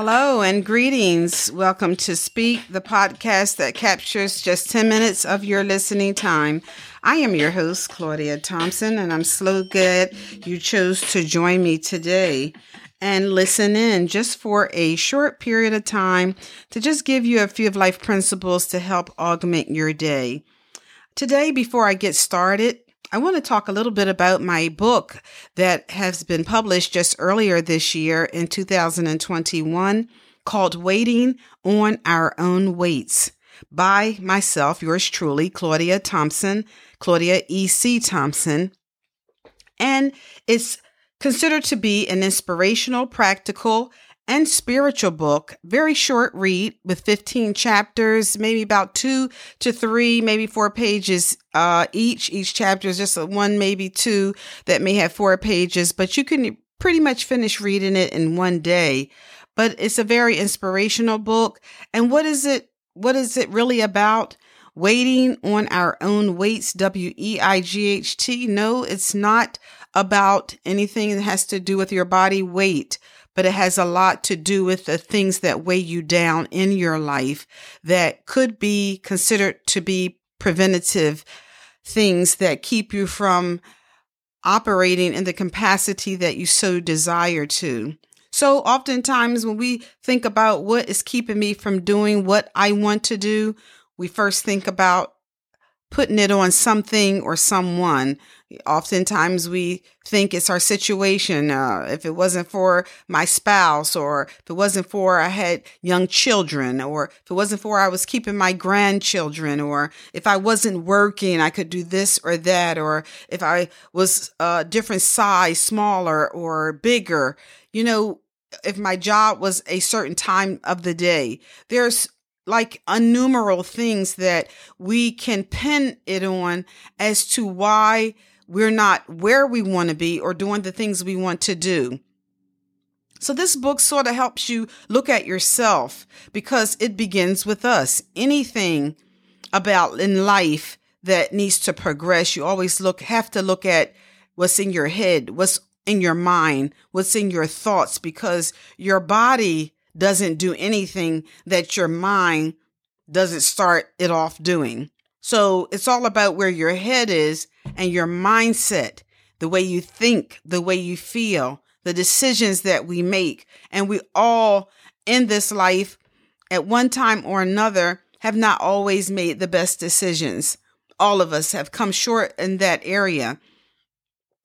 Hello and greetings. Welcome to Speak, the podcast that captures just 10 minutes of your listening time. I am your host, Claudia Thompson, and I'm so glad you chose to join me today and listen in just for a short period of time to just give you a few of life principles to help augment your day. Today, before I get started, I want to talk a little bit about my book that has been published just earlier this year in 2021 called Waiting on Our Own Weights by myself, yours truly, Claudia Thompson, Claudia E.C. Thompson. And it's considered to be an inspirational, practical, and spiritual book. Very short read with 15 chapters, maybe about two to three, maybe four pages uh, each. Each chapter is just one, maybe two that may have four pages, but you can pretty much finish reading it in one day. But it's a very inspirational book. And what is it? What is it really about? Waiting on our own weights, W E I G H T. No, it's not about anything that has to do with your body weight but it has a lot to do with the things that weigh you down in your life that could be considered to be preventative things that keep you from operating in the capacity that you so desire to. So oftentimes when we think about what is keeping me from doing what I want to do, we first think about putting it on something or someone. Oftentimes we think it's our situation. Uh, if it wasn't for my spouse, or if it wasn't for I had young children, or if it wasn't for I was keeping my grandchildren, or if I wasn't working, I could do this or that, or if I was a different size, smaller or bigger, you know, if my job was a certain time of the day. There's like innumerable things that we can pin it on as to why we're not where we want to be or doing the things we want to do. So this book sort of helps you look at yourself because it begins with us. Anything about in life that needs to progress, you always look have to look at what's in your head, what's in your mind, what's in your thoughts because your body doesn't do anything that your mind doesn't start it off doing. So it's all about where your head is and your mindset, the way you think, the way you feel, the decisions that we make. And we all in this life at one time or another have not always made the best decisions. All of us have come short in that area.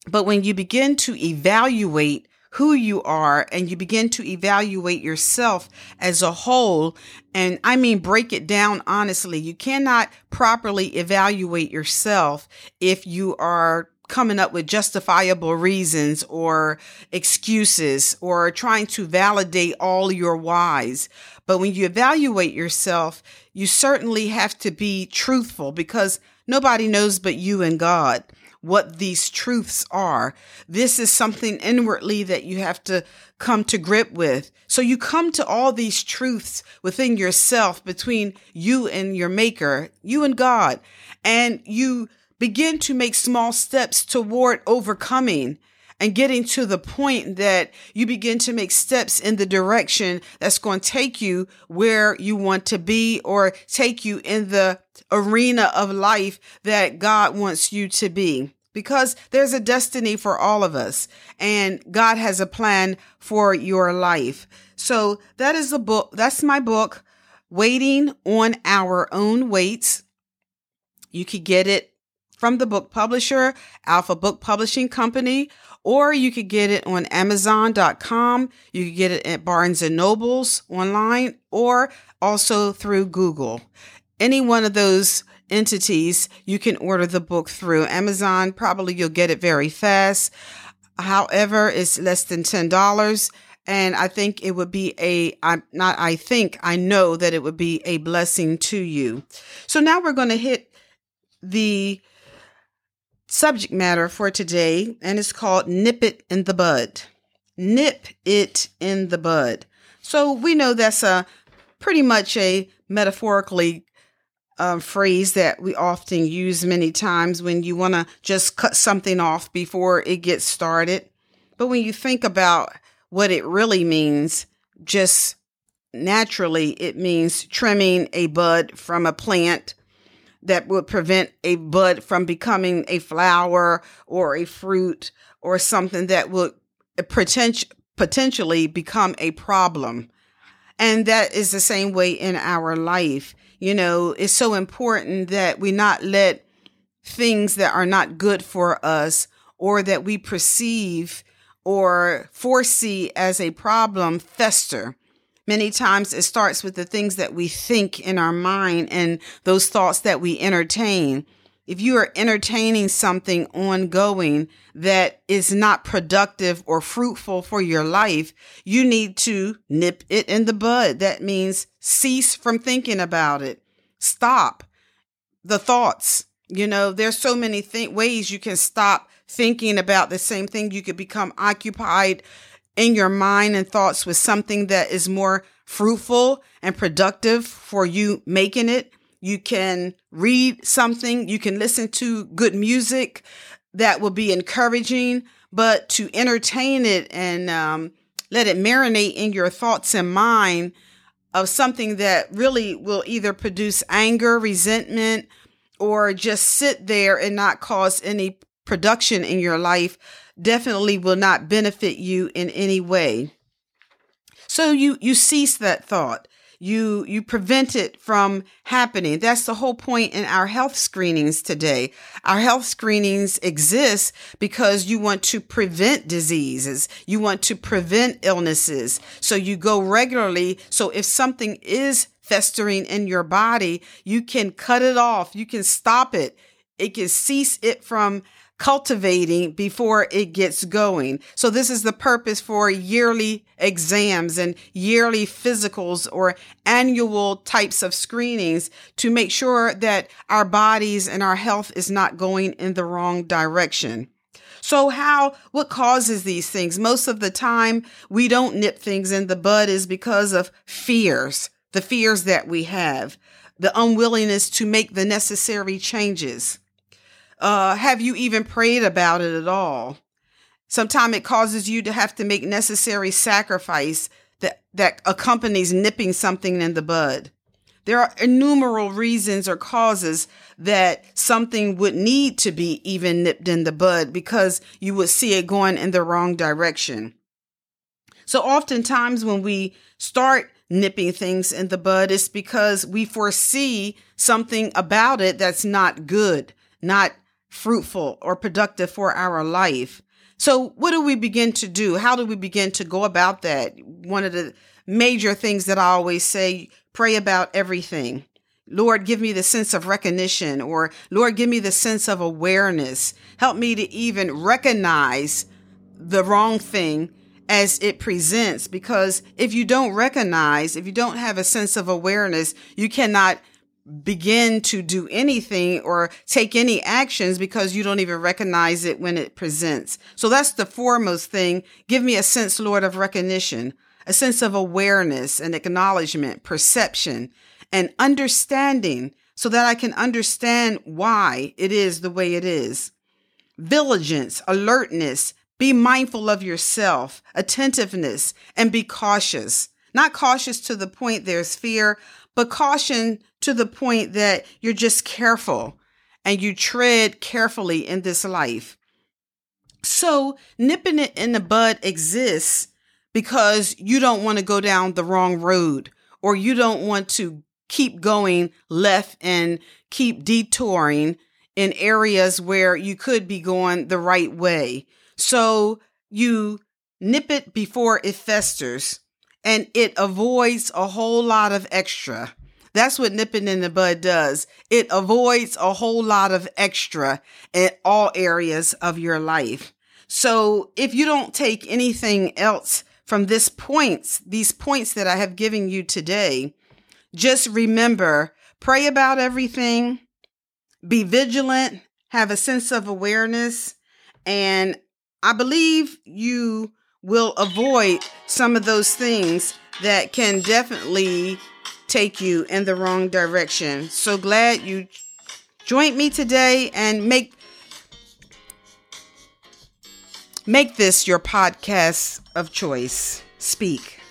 But when you begin to evaluate who you are and you begin to evaluate yourself as a whole. And I mean, break it down honestly. You cannot properly evaluate yourself if you are coming up with justifiable reasons or excuses or trying to validate all your whys. But when you evaluate yourself, you certainly have to be truthful because nobody knows but you and God what these truths are. This is something inwardly that you have to come to grip with. So you come to all these truths within yourself between you and your maker, you and God, and you begin to make small steps toward overcoming and getting to the point that you begin to make steps in the direction that's going to take you where you want to be or take you in the arena of life that God wants you to be. Because there's a destiny for all of us and God has a plan for your life. So that is the book. That's my book, Waiting on Our Own Weights. You could get it from the book publisher, Alpha Book Publishing Company, or you could get it on Amazon.com. You could get it at Barnes and Nobles online, or also through Google. Any one of those entities, you can order the book through Amazon. Probably you'll get it very fast. However, it's less than $10 and I think it would be a I'm not I think I know that it would be a blessing to you. So now we're going to hit the subject matter for today, and it's called Nip It in the Bud. Nip it in the bud. So we know that's a pretty much a metaphorically um, phrase that we often use many times when you want to just cut something off before it gets started. But when you think about what it really means, just naturally, it means trimming a bud from a plant that would prevent a bud from becoming a flower or a fruit or something that would potent- potentially become a problem. And that is the same way in our life. You know, it's so important that we not let things that are not good for us or that we perceive or foresee as a problem fester. Many times it starts with the things that we think in our mind and those thoughts that we entertain. If you are entertaining something ongoing that is not productive or fruitful for your life, you need to nip it in the bud. That means cease from thinking about it. Stop the thoughts. You know, there's so many th- ways you can stop thinking about the same thing. You could become occupied in your mind and thoughts with something that is more fruitful and productive for you making it. You can read something, you can listen to good music that will be encouraging, but to entertain it and um, let it marinate in your thoughts and mind of something that really will either produce anger, resentment, or just sit there and not cause any production in your life definitely will not benefit you in any way. So you you cease that thought. You you prevent it from happening. That's the whole point in our health screenings today. Our health screenings exist because you want to prevent diseases. You want to prevent illnesses. So you go regularly. So if something is festering in your body, you can cut it off. You can stop it. It can cease it from cultivating before it gets going. So this is the purpose for yearly exams and yearly physicals or annual types of screenings to make sure that our bodies and our health is not going in the wrong direction. So how, what causes these things? Most of the time we don't nip things in the bud is because of fears, the fears that we have, the unwillingness to make the necessary changes. Uh, have you even prayed about it at all? Sometimes it causes you to have to make necessary sacrifice that, that accompanies nipping something in the bud. There are innumerable reasons or causes that something would need to be even nipped in the bud because you would see it going in the wrong direction. So oftentimes when we start nipping things in the bud, it's because we foresee something about it that's not good, not fruitful or productive for our life. So, what do we begin to do? How do we begin to go about that? One of the major things that I always say pray about everything. Lord, give me the sense of recognition, or Lord, give me the sense of awareness. Help me to even recognize the wrong thing as it presents. Because if you don't recognize, if you don't have a sense of awareness, you cannot begin to do anything or take any actions because you don't even recognize it when it presents. So that's the foremost thing. Give me a sense, Lord, of recognition, a sense of awareness and acknowledgement, perception, and understanding so that I can understand why it is the way it is. Vigilance, alertness, be mindful of yourself, attentiveness, and be cautious. Not cautious to the point there's fear, but caution to the point that you're just careful and you tread carefully in this life. So, nipping it in the bud exists because you don't want to go down the wrong road or you don't want to keep going left and keep detouring in areas where you could be going the right way. So, you nip it before it festers and it avoids a whole lot of extra. That's what nipping in the bud does. It avoids a whole lot of extra in all areas of your life. So if you don't take anything else from this points, these points that I have given you today, just remember, pray about everything, be vigilant, have a sense of awareness, and I believe you will avoid some of those things that can definitely take you in the wrong direction. So glad you joined me today and make make this your podcast of choice. Speak.